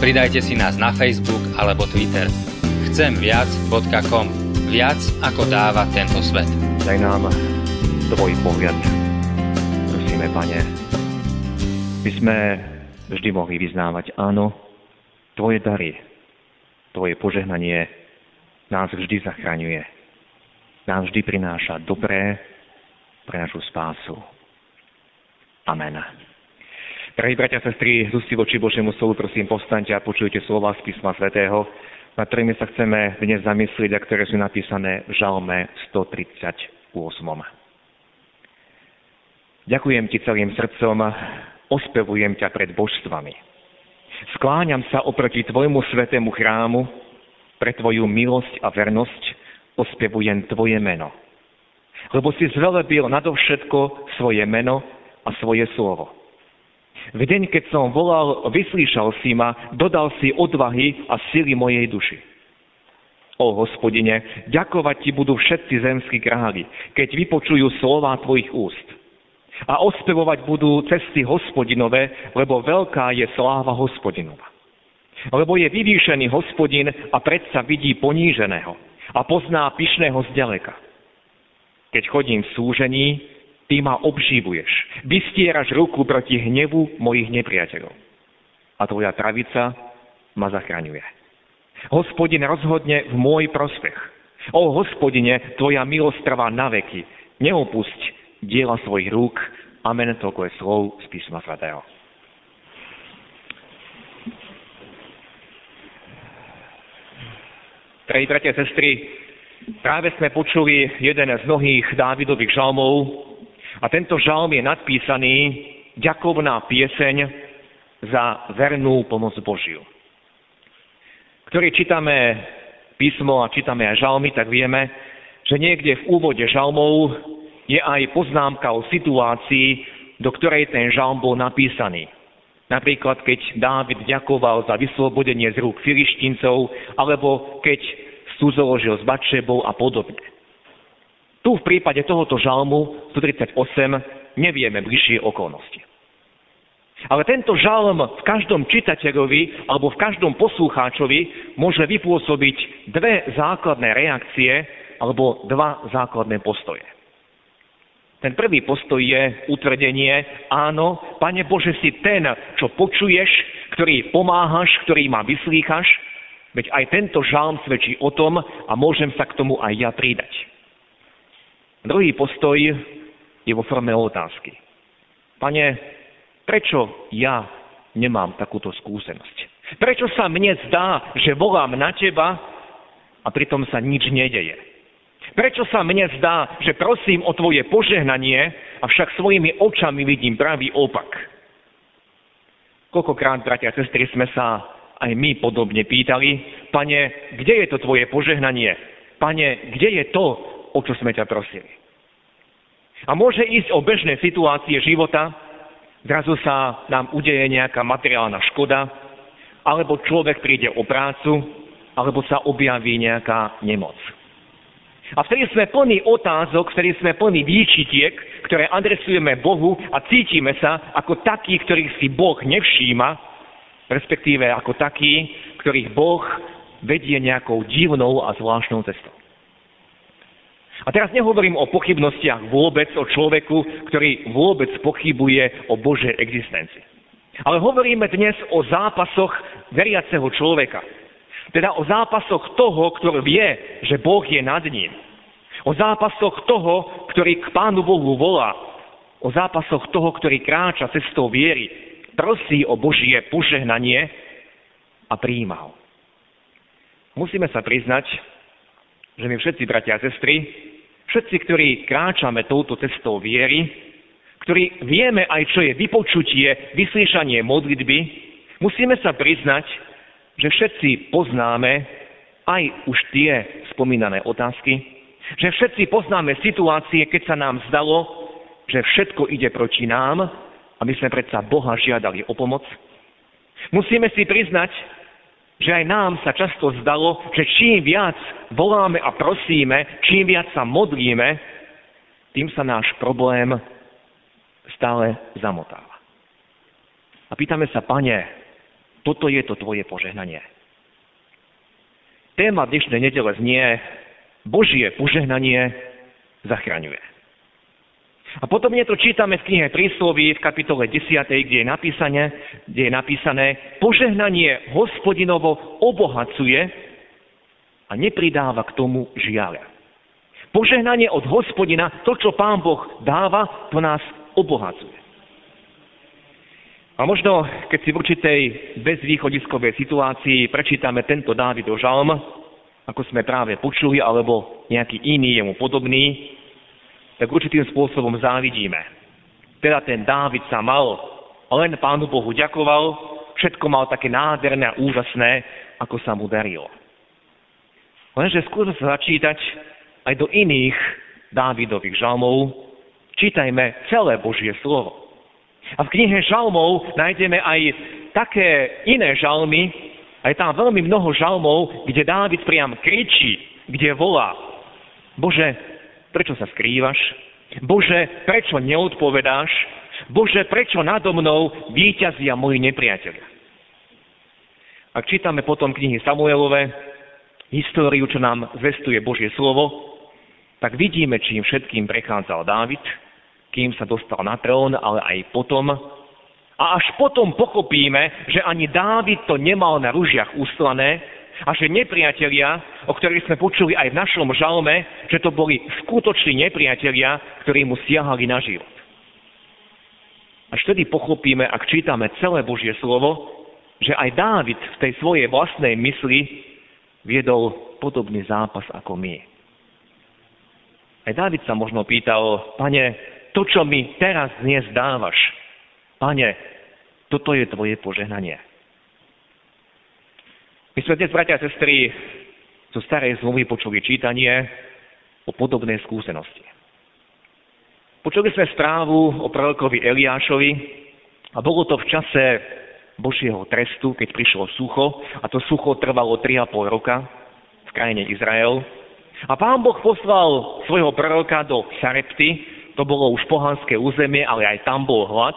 Pridajte si nás na Facebook alebo Twitter. Chcemviac.com Viac ako dáva tento svet. Daj nám tvoj pohľad. Prosíme, Pane, by sme vždy mohli vyznávať, áno, tvoje dary, tvoje požehnanie nás vždy zachraňuje. Nás vždy prináša dobré pre našu spásu. Amen. Drahí bratia a sestry, z voči Božiemu slovu, prosím, postaňte a počujte slova z písma svätého, nad ktorými sa chceme dnes zamyslieť a ktoré sú napísané v Žalme 138. Ďakujem ti celým srdcom ospevujem ťa pred božstvami. Skláňam sa oproti Tvojmu svetému chrámu, pre Tvoju milosť a vernosť ospevujem Tvoje meno. Lebo si zvelebil nadovšetko svoje meno a svoje slovo. V deň, keď som volal, vyslíšal si ma, dodal si odvahy a sily mojej duši. O hospodine, ďakovať ti budú všetci zemskí králi, keď vypočujú slova tvojich úst a ospevovať budú cesty hospodinové, lebo veľká je sláva hospodinova. Lebo je vyvýšený hospodin a predsa vidí poníženého a pozná pyšného zďaleka. Keď chodím v súžení, ty ma obživuješ. Vystieraš ruku proti hnevu mojich nepriateľov. A tvoja pravica ma zachraňuje. Hospodin rozhodne v môj prospech. O hospodine, tvoja milosť trvá na veky. Neopusť diela svojich rúk. Amen, toľko je slov z písma svätého. Drahí bratia a sestry, práve sme počuli jeden z mnohých Dávidových žalmov a tento žalm je nadpísaný ďakovná pieseň za vernú pomoc Božiu. Ktorý čítame písmo a čítame aj žalmy, tak vieme, že niekde v úvode žalmov je aj poznámka o situácii, do ktorej ten žalm bol napísaný. Napríklad, keď Dávid ďakoval za vyslobodenie z rúk filištíncov, alebo keď súzoložil s Batšebou a podobne. Tu v prípade tohoto žalmu 138 nevieme bližšie okolnosti. Ale tento žalm v každom čitateľovi alebo v každom poslucháčovi môže vypôsobiť dve základné reakcie alebo dva základné postoje. Ten prvý postoj je utvrdenie, áno, Pane Bože, si ten, čo počuješ, ktorý pomáhaš, ktorý ma vyslýchaš, veď aj tento žalm svedčí o tom a môžem sa k tomu aj ja pridať. Druhý postoj je vo forme otázky. Pane, prečo ja nemám takúto skúsenosť? Prečo sa mne zdá, že volám na teba a pritom sa nič nedeje? Prečo sa mne zdá, že prosím o tvoje požehnanie, avšak svojimi očami vidím pravý opak? Koľkokrát, bratia a sestry, sme sa aj my podobne pýtali, pane, kde je to tvoje požehnanie? Pane, kde je to, o čo sme ťa prosili? A môže ísť o bežné situácie života, zrazu sa nám udeje nejaká materiálna škoda, alebo človek príde o prácu, alebo sa objaví nejaká nemoc. A vtedy sme plní otázok, vtedy sme plní výčitiek, ktoré adresujeme Bohu a cítime sa ako takí, ktorých si Boh nevšíma, respektíve ako takí, ktorých Boh vedie nejakou divnou a zvláštnou cestou. A teraz nehovorím o pochybnostiach vôbec, o človeku, ktorý vôbec pochybuje o Božej existencii. Ale hovoríme dnes o zápasoch veriaceho človeka. Teda o zápasoch toho, ktorý vie, že Boh je nad ním. O zápasoch toho, ktorý k Pánu Bohu volá. O zápasoch toho, ktorý kráča cestou viery. Prosí o Božie požehnanie a príjima ho. Musíme sa priznať, že my všetci, bratia a sestry, všetci, ktorí kráčame touto cestou viery, ktorí vieme aj, čo je vypočutie, vyslyšanie modlitby, musíme sa priznať, že všetci poznáme aj už tie spomínané otázky, že všetci poznáme situácie, keď sa nám zdalo, že všetko ide proti nám a my sme predsa Boha žiadali o pomoc. Musíme si priznať, že aj nám sa často zdalo, že čím viac voláme a prosíme, čím viac sa modlíme, tým sa náš problém stále zamotáva. A pýtame sa, pane, toto je to tvoje požehnanie. Téma dnešnej nedele znie Božie požehnanie zachraňuje. A potom to čítame v knihe Prísloví v kapitole 10, kde je napísané, kde je napísané požehnanie hospodinovo obohacuje a nepridáva k tomu žiaľa. Požehnanie od hospodina, to, čo pán Boh dáva, to nás obohacuje. A možno, keď si v určitej bezvýchodiskovej situácii prečítame tento Dávidov žalm, ako sme práve počuli, alebo nejaký iný jemu podobný, tak určitým spôsobom závidíme. Teda ten Dávid sa mal, len Pánu Bohu ďakoval, všetko mal také nádherné a úžasné, ako sa mu darilo. Lenže skúsme sa začítať aj do iných Dávidových žalmov, čítajme celé Božie slovo. A v knihe žalmov nájdeme aj také iné žalmy, aj tam veľmi mnoho žalmov, kde Dávid priam kričí, kde volá. Bože, prečo sa skrývaš? Bože, prečo neodpovedáš? Bože, prečo nado mnou víťazia moji nepriateľia? Ak čítame potom knihy Samuelove, históriu, čo nám zvestuje Božie slovo, tak vidíme, čím všetkým prechádzal Dávid, kým sa dostal na trón, ale aj potom. A až potom pochopíme, že ani Dávid to nemal na ružiach úslané a že nepriatelia, o ktorých sme počuli aj v našom žalme, že to boli skutoční nepriatelia, ktorí mu siahali na život. Až vtedy pochopíme, ak čítame celé Božie slovo, že aj Dávid v tej svojej vlastnej mysli viedol podobný zápas ako my. Aj Dávid sa možno pýtal, pane, to, čo mi teraz dnes dávaš. Pane, toto je tvoje požehnanie. My sme dnes, bratia a sestry, zo starej zmluvy počuli čítanie o podobnej skúsenosti. Počuli sme správu o prorokovi Eliášovi a bolo to v čase Božieho trestu, keď prišlo sucho a to sucho trvalo 3,5 roka v krajine Izrael. A pán Boh poslal svojho proroka do Sarepty, to bolo už pohanské územie, ale aj tam bol hlad.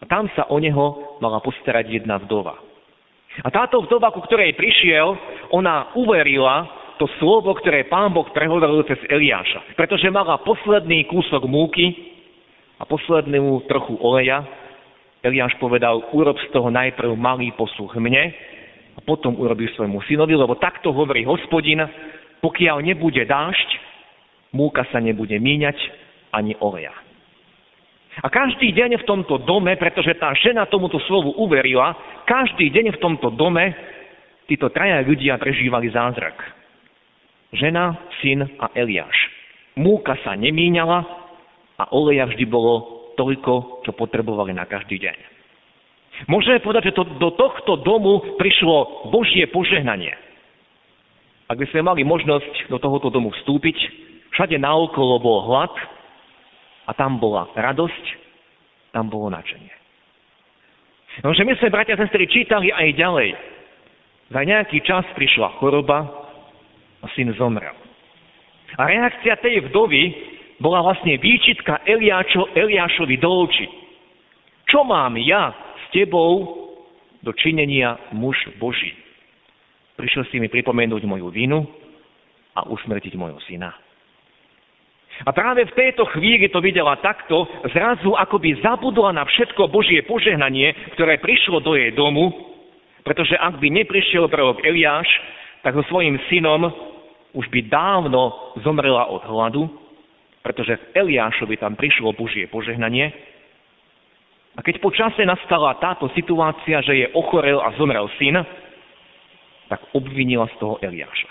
A tam sa o neho mala postarať jedna vdova. A táto vdova, ku ktorej prišiel, ona uverila to slovo, ktoré pán Boh prehovoril cez Eliáša. Pretože mala posledný kúsok múky a poslednú trochu oleja. Eliáš povedal, urob z toho najprv malý posluch mne a potom urobí svojmu synovi, lebo takto hovorí hospodin, pokiaľ nebude dážď, múka sa nebude míňať ani oleja. A každý deň v tomto dome, pretože tá žena tomuto slovu uverila, každý deň v tomto dome títo traja ľudia prežívali zázrak. Žena, syn a Eliáš. Múka sa nemíňala a oleja vždy bolo toľko, čo potrebovali na každý deň. Môžeme povedať, že to, do tohto domu prišlo Božie požehnanie. Ak by sme mali možnosť do tohoto domu vstúpiť, všade naokolo bol hlad, a tam bola radosť, tam bolo načenie. No, že my sme, bratia a sestry, čítali aj ďalej. Za nejaký čas prišla choroba a syn zomrel. A reakcia tej vdovy bola vlastne výčitka Eliáčo, Eliášovi do očí. Čo mám ja s tebou do činenia muž Boží? Prišiel si mi pripomenúť moju vinu a usmrtiť môjho syna. A práve v tejto chvíli to videla takto, zrazu akoby zabudla na všetko Božie požehnanie, ktoré prišlo do jej domu, pretože ak by neprišiel prorok Eliáš, tak so svojím synom už by dávno zomrela od hladu, pretože v Eliášovi tam prišlo Božie požehnanie. A keď po čase nastala táto situácia, že je ochorel a zomrel syn, tak obvinila z toho Eliáša.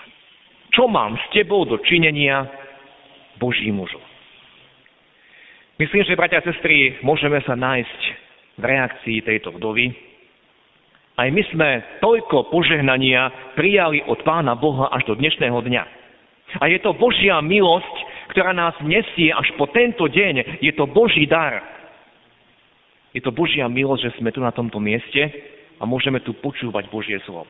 Čo mám s tebou do činenia, Boží mužov. Myslím, že, bratia a sestry, môžeme sa nájsť v reakcii tejto vdovy, Aj my sme toľko požehnania prijali od Pána Boha až do dnešného dňa. A je to Božia milosť, ktorá nás nesie až po tento deň. Je to Boží dar. Je to Božia milosť, že sme tu na tomto mieste a môžeme tu počúvať Božie slovo.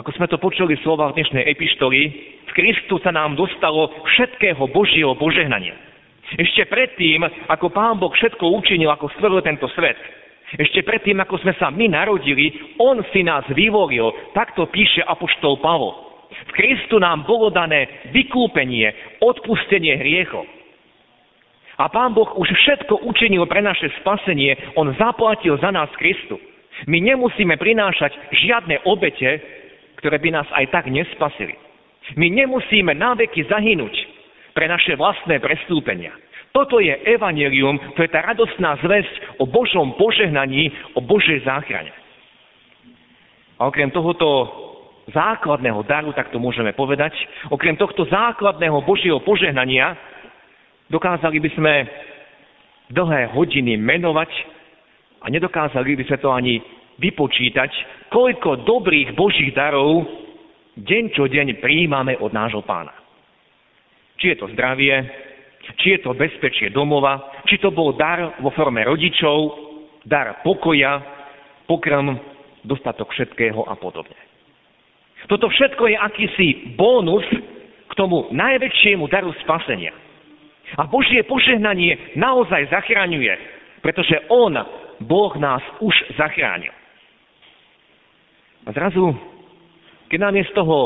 Ako sme to počuli v slovách dnešnej epištoly, v Kristu sa nám dostalo všetkého Božieho požehnania. Ešte predtým, ako Pán Boh všetko učinil, ako stvoril tento svet, ešte predtým, ako sme sa my narodili, On si nás vyvolil. Takto píše Apoštol Pavol. V Kristu nám bolo dané vykúpenie, odpustenie hriechov. A Pán Boh už všetko učinil pre naše spasenie. On zaplatil za nás Kristu. My nemusíme prinášať žiadne obete, ktoré by nás aj tak nespasili. My nemusíme náveky zahynúť pre naše vlastné prestúpenia. Toto je evanelium, to je tá radostná zväzť o Božom požehnaní, o Božej záchrane. A okrem tohoto základného daru, tak to môžeme povedať, okrem tohto základného Božieho požehnania, dokázali by sme dlhé hodiny menovať a nedokázali by sme to ani vypočítať, koľko dobrých Božích darov deň čo deň prijímame od nášho pána. Či je to zdravie, či je to bezpečie domova, či to bol dar vo forme rodičov, dar pokoja, pokrm, dostatok všetkého a podobne. Toto všetko je akýsi bónus k tomu najväčšiemu daru spasenia. A Božie požehnanie naozaj zachraňuje, pretože On, Boh nás už zachránil. A zrazu, keď nám je z toho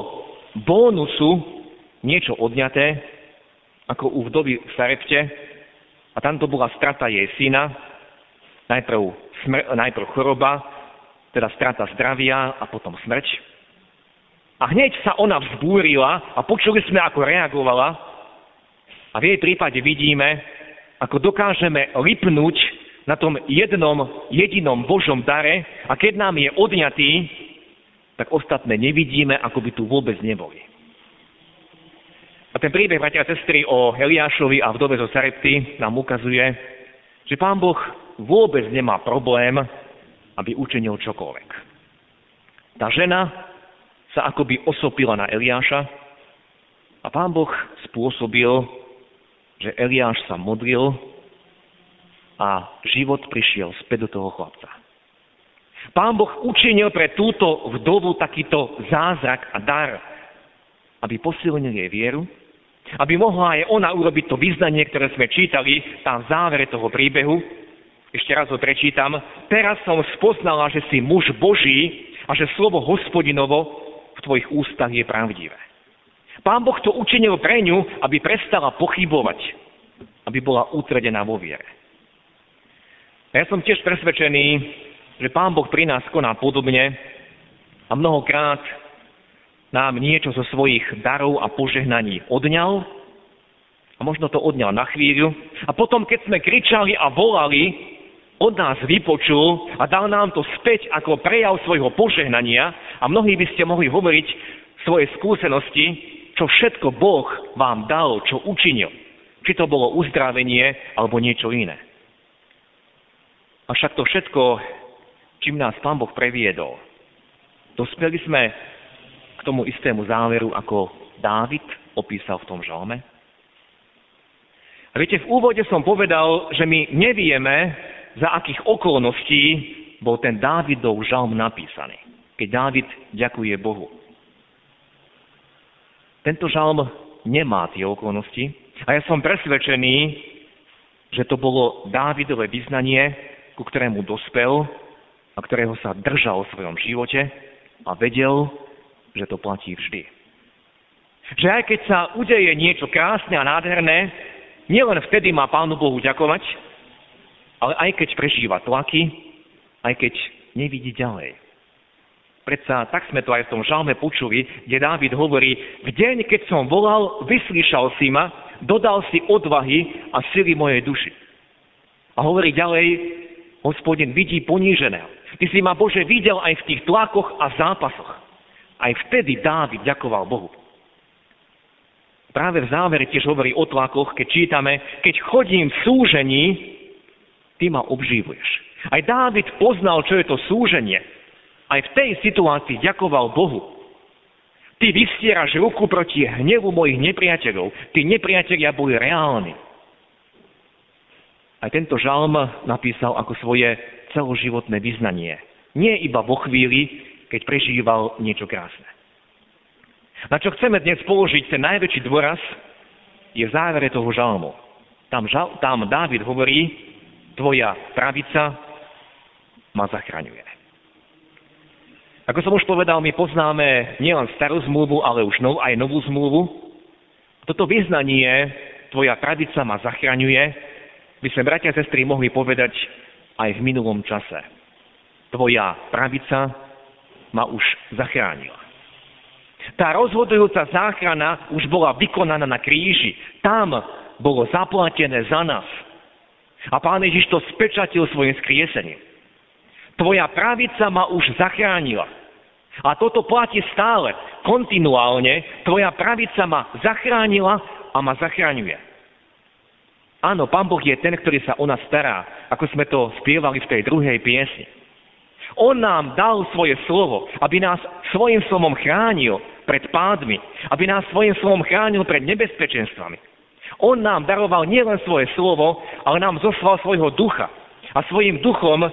bónusu niečo odňaté, ako u vdovy v Sarepte, a tamto bola strata jej syna, najprv, smr- najprv choroba, teda strata zdravia a potom smrť. A hneď sa ona vzbúrila a počuli sme, ako reagovala. A v jej prípade vidíme, ako dokážeme lipnúť na tom jednom, jedinom Božom dare a keď nám je odňatý, tak ostatné nevidíme, ako by tu vôbec neboli. A ten príbeh, bratia a sestry, o Eliášovi a vdove zo Sarepty nám ukazuje, že pán Boh vôbec nemá problém, aby učinil čokoľvek. Tá žena sa akoby osopila na Eliáša a pán Boh spôsobil, že Eliáš sa modlil a život prišiel späť do toho chlapca. Pán Boh učinil pre túto vdovu takýto zázrak a dar, aby posilnil jej vieru, aby mohla aj ona urobiť to vyznanie, ktoré sme čítali tam v závere toho príbehu. Ešte raz ho prečítam. Teraz som spoznala, že si muž Boží a že slovo hospodinovo v tvojich ústach je pravdivé. Pán Boh to učinil pre ňu, aby prestala pochybovať, aby bola utredená vo viere. A ja som tiež presvedčený, že Pán Boh pri nás koná podobne a mnohokrát nám niečo zo svojich darov a požehnaní odňal a možno to odňal na chvíľu a potom, keď sme kričali a volali, od nás vypočul a dal nám to späť ako prejav svojho požehnania a mnohí by ste mohli hovoriť svoje skúsenosti, čo všetko Boh vám dal, čo učinil. Či to bolo uzdravenie alebo niečo iné. Avšak to všetko, čím nás Pán Boh previedol, dospeli sme tomu istému záveru, ako Dávid opísal v tom žalme? A viete, v úvode som povedal, že my nevieme, za akých okolností bol ten Dávidov žalm napísaný. Keď Dávid ďakuje Bohu. Tento žalm nemá tie okolnosti a ja som presvedčený, že to bolo Dávidové vyznanie, ku ktorému dospel a ktorého sa držal v svojom živote a vedel, že to platí vždy. Že aj keď sa udeje niečo krásne a nádherné, nielen vtedy má Pánu Bohu ďakovať, ale aj keď prežíva tlaky, aj keď nevidí ďalej. Predsa tak sme to aj v tom žalme počuli, kde Dávid hovorí, v deň, keď som volal, vyslyšal si ma, dodal si odvahy a sily mojej duši. A hovorí ďalej, hospodin vidí poníženého. Ty si ma, Bože, videl aj v tých tlakoch a zápasoch. Aj vtedy Dávid ďakoval Bohu. Práve v závere tiež hovorí o tlakoch, keď čítame, keď chodím v súžení, ty ma obživuješ. Aj Dávid poznal, čo je to súženie. Aj v tej situácii ďakoval Bohu. Ty vystieraš ruku proti hnevu mojich nepriateľov. Tí nepriatelia boli reálni. Aj tento žalm napísal ako svoje celoživotné vyznanie. Nie iba vo chvíli, keď prežíval niečo krásne. Na čo chceme dnes položiť ten najväčší dôraz, je v závere toho žalmu. Tam, žal, tam Dávid hovorí, tvoja pravica ma zachraňuje. Ako som už povedal, my poznáme nielen starú zmluvu, ale už nov, aj novú zmluvu. Toto vyznanie, tvoja pravica ma zachraňuje, by sme, bratia a sestry, mohli povedať aj v minulom čase. Tvoja pravica ma už zachránila. Tá rozhodujúca záchrana už bola vykonaná na kríži. Tam bolo zaplatené za nás. A pán Ježiš to spečatil svojim skriesením. Tvoja pravica ma už zachránila. A toto platí stále, kontinuálne. Tvoja pravica ma zachránila a ma zachráňuje. Áno, Pán Boh je ten, ktorý sa o nás stará, ako sme to spievali v tej druhej piesni. On nám dal svoje slovo, aby nás svojim slovom chránil pred pádmi, aby nás svojim slovom chránil pred nebezpečenstvami. On nám daroval nielen svoje slovo, ale nám zoslal svojho ducha a svojim duchom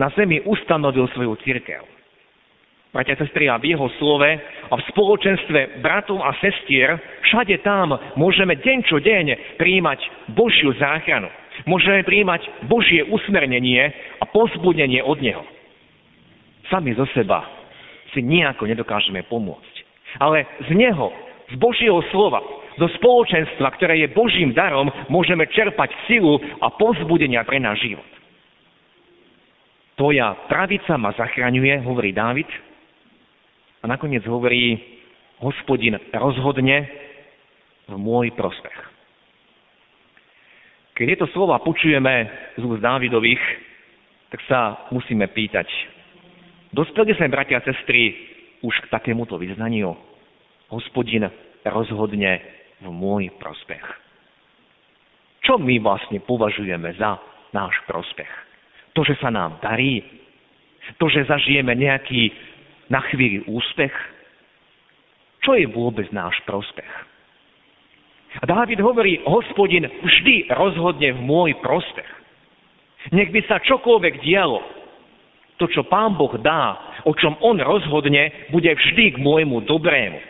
na zemi ustanovil svoju církev bratia a sestry, a v jeho slove a v spoločenstve bratov a sestier, všade tam môžeme deň čo deň príjmať Božiu záchranu. Môžeme príjmať Božie usmernenie a pozbudenie od Neho. Sami zo seba si nejako nedokážeme pomôcť. Ale z Neho, z Božieho slova, zo spoločenstva, ktoré je Božím darom, môžeme čerpať silu a pozbudenia pre náš život. Tvoja pravica ma zachraňuje, hovorí Dávid, a nakoniec hovorí, hospodin rozhodne v môj prospech. Keď tieto slova počujeme z úst Dávidových, tak sa musíme pýtať, dospeli sme, bratia a sestry, už k takémuto vyznaniu? Hospodin rozhodne v môj prospech. Čo my vlastne považujeme za náš prospech? To, že sa nám darí? To, že zažijeme nejaký na chvíli úspech? Čo je vôbec náš prospech? A Dávid hovorí, hospodin vždy rozhodne v môj prospech. Nech by sa čokoľvek dialo, to, čo Pán Boh dá, o čom On rozhodne, bude vždy k môjmu dobrému.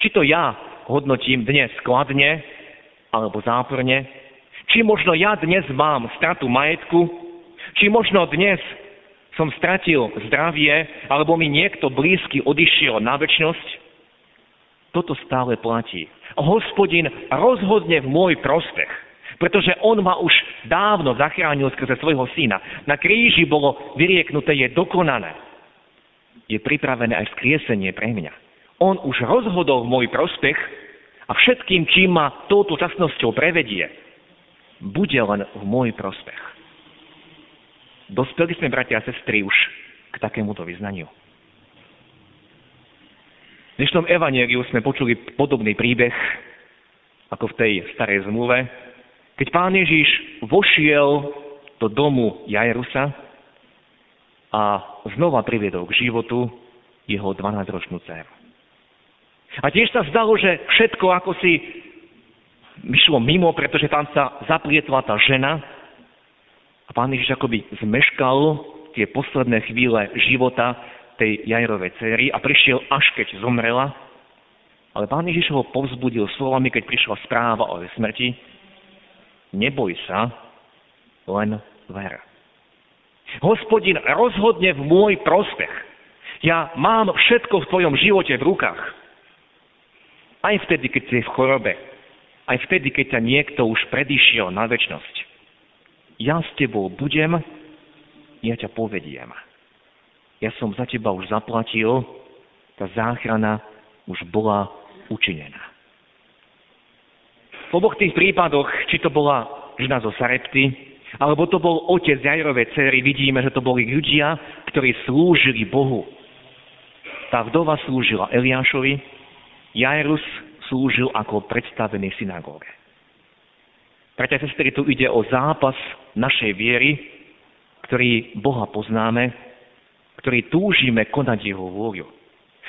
Či to ja hodnotím dnes skladne alebo záporne, či možno ja dnes mám stratu majetku, či možno dnes som stratil zdravie, alebo mi niekto blízky odišiel na väčšnosť, toto stále platí. Hospodin rozhodne v môj prospech, pretože on ma už dávno zachránil skrze svojho syna. Na kríži bolo vyrieknuté, je dokonané. Je pripravené aj skriesenie pre mňa. On už rozhodol v môj prospech a všetkým, čím ma touto časnosťou prevedie, bude len v môj prospech. Dospeli sme, bratia a sestry, už k takémuto vyznaniu. V dnešnom evaneliu sme počuli podobný príbeh, ako v tej starej zmluve, keď pán Ježiš vošiel do domu Jairusa a znova priviedol k životu jeho 12-ročnú dceru. A tiež sa zdalo, že všetko ako si myšlo mimo, pretože tam sa zaplietla tá žena, pán Ježiš akoby zmeškal tie posledné chvíle života tej Jajrovej céry a prišiel až keď zomrela. Ale pán Ježiš ho povzbudil slovami, keď prišla správa o jej smrti. Neboj sa, len ver. Hospodin rozhodne v môj prospech. Ja mám všetko v tvojom živote v rukách. Aj vtedy, keď si v chorobe. Aj vtedy, keď ťa niekto už predišiel na väčnosť ja s tebou budem, ja ťa povediem. Ja som za teba už zaplatil, tá záchrana už bola učinená. V oboch tých prípadoch, či to bola žena zo Sarepty, alebo to bol otec Jajrovej cery, vidíme, že to boli ľudia, ktorí slúžili Bohu. Tá vdova slúžila Eliášovi, Jairus slúžil ako predstavený synagóge. Bratia sestry, tu ide o zápas našej viery ktorí Boha poznáme, ktorí túžime konať Jeho vôľu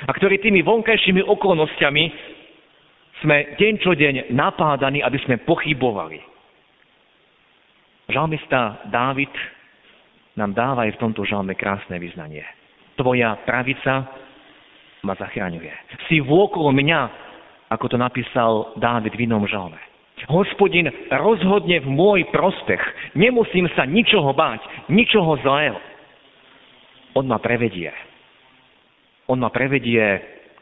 a ktorí tými vonkajšími okolnostiami sme deň čo deň napádaní, aby sme pochybovali. Žalmista Dávid nám dáva aj v tomto žalme krásne vyznanie. Tvoja pravica ma zachraňuje. Si vôkolo mňa, ako to napísal Dávid v inom žalme. Hospodin rozhodne v môj prospech. Nemusím sa ničoho báť, ničoho zlého. On ma prevedie. On ma prevedie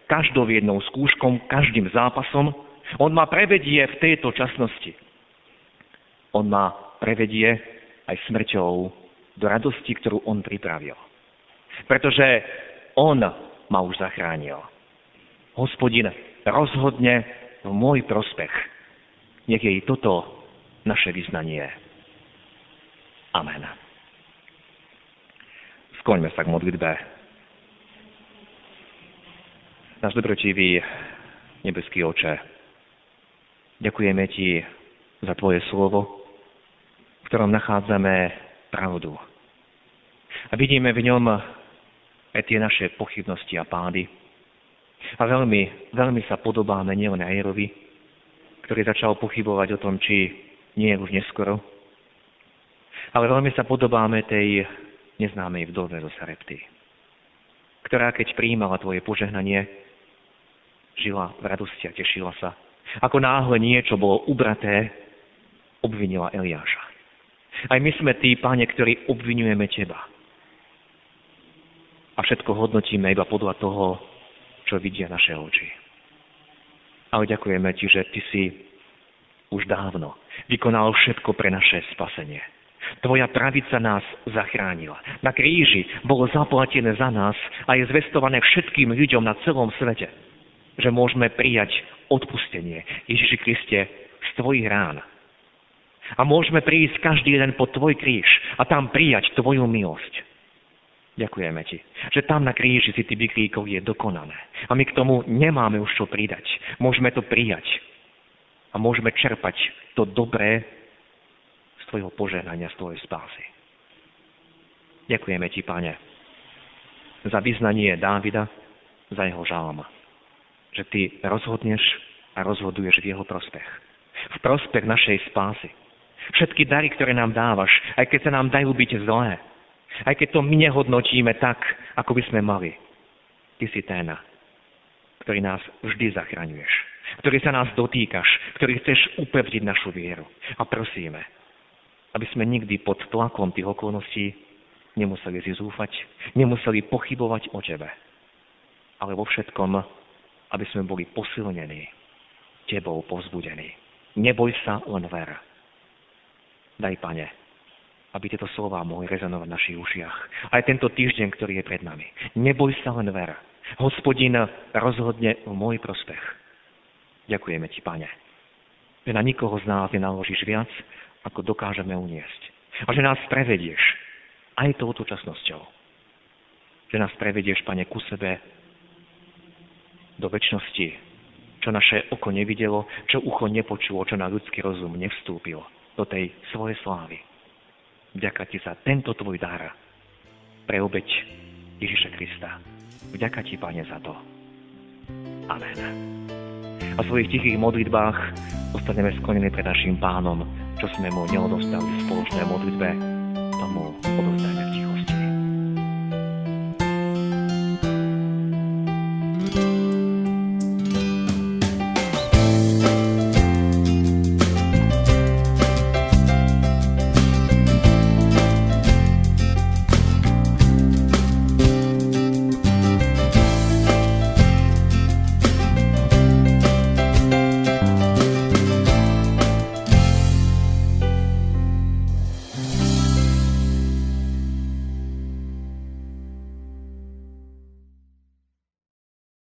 každou jednou skúškom, každým zápasom. On ma prevedie v tejto časnosti. On ma prevedie aj smrťou do radosti, ktorú on pripravil. Pretože on ma už zachránil. Hospodin rozhodne v môj prospech. Nech je toto naše vyznanie. Amen. Skloňme sa k modlitbe. Náš dobrotivý nebeský oče, ďakujeme Ti za Tvoje slovo, v ktorom nachádzame pravdu. A vidíme v ňom aj tie naše pochybnosti a pády. A veľmi, veľmi sa podobáme nielen Ajerovi, ktorý začal pochybovať o tom, či nie je už neskoro, ale veľmi sa podobáme tej neznámej vdove zo Sarepty, ktorá keď prijímala tvoje požehnanie, žila v radosti a tešila sa. Ako náhle niečo bolo ubraté, obvinila Eliáša. Aj my sme tí, páne, ktorí obvinujeme teba. A všetko hodnotíme iba podľa toho, čo vidia naše oči. Ale ďakujeme ti, že ty si už dávno vykonal všetko pre naše spasenie. Tvoja pravica nás zachránila. Na kríži bolo zaplatené za nás a je zvestované všetkým ľuďom na celom svete že môžeme prijať odpustenie Ježiši Kriste z tvojich rán. A môžeme prísť každý jeden pod tvoj kríž a tam prijať tvoju milosť. Ďakujeme ti, že tam na kríži si ty vyklíkov je dokonané. A my k tomu nemáme už čo pridať. Môžeme to prijať. A môžeme čerpať to dobré z tvojho požehnania, z tvojej spásy. Ďakujeme ti, pane, za vyznanie Dávida, za jeho žalma že ty rozhodneš a rozhoduješ v jeho prospech. V prospech našej spásy. Všetky dary, ktoré nám dávaš, aj keď sa nám dajú byť zlé, aj keď to my nehodnotíme tak, ako by sme mali, ty si ten, ktorý nás vždy zachraňuješ, ktorý sa nás dotýkaš, ktorý chceš upevniť našu vieru. A prosíme, aby sme nikdy pod tlakom tých okolností nemuseli zúfať, nemuseli pochybovať o Tebe, ale vo všetkom aby sme boli posilnení, Tebou povzbudení. Neboj sa, len ver. Daj, Pane, aby tieto slova mohli rezonovať v našich ušiach. Aj tento týždeň, ktorý je pred nami. Neboj sa, len ver. Hospodin rozhodne v môj prospech. Ďakujeme Ti, Pane, že na nikoho z nás nenaložíš viac, ako dokážeme uniesť. A že nás prevedieš aj touto časnosťou. Že nás prevedieš, Pane, ku sebe do väčšnosti, čo naše oko nevidelo, čo ucho nepočulo, čo na ľudský rozum nevstúpilo do tej svojej slávy. Vďaka ti za tento tvoj dar pre obeď Ježiša Krista. Vďaka ti, Pane, za to. Amen. A v svojich tichých modlitbách ostaneme sklonení pred našim pánom, čo sme mu neodostali v spoločnej modlitbe, tomu odovzdajme v tichosti.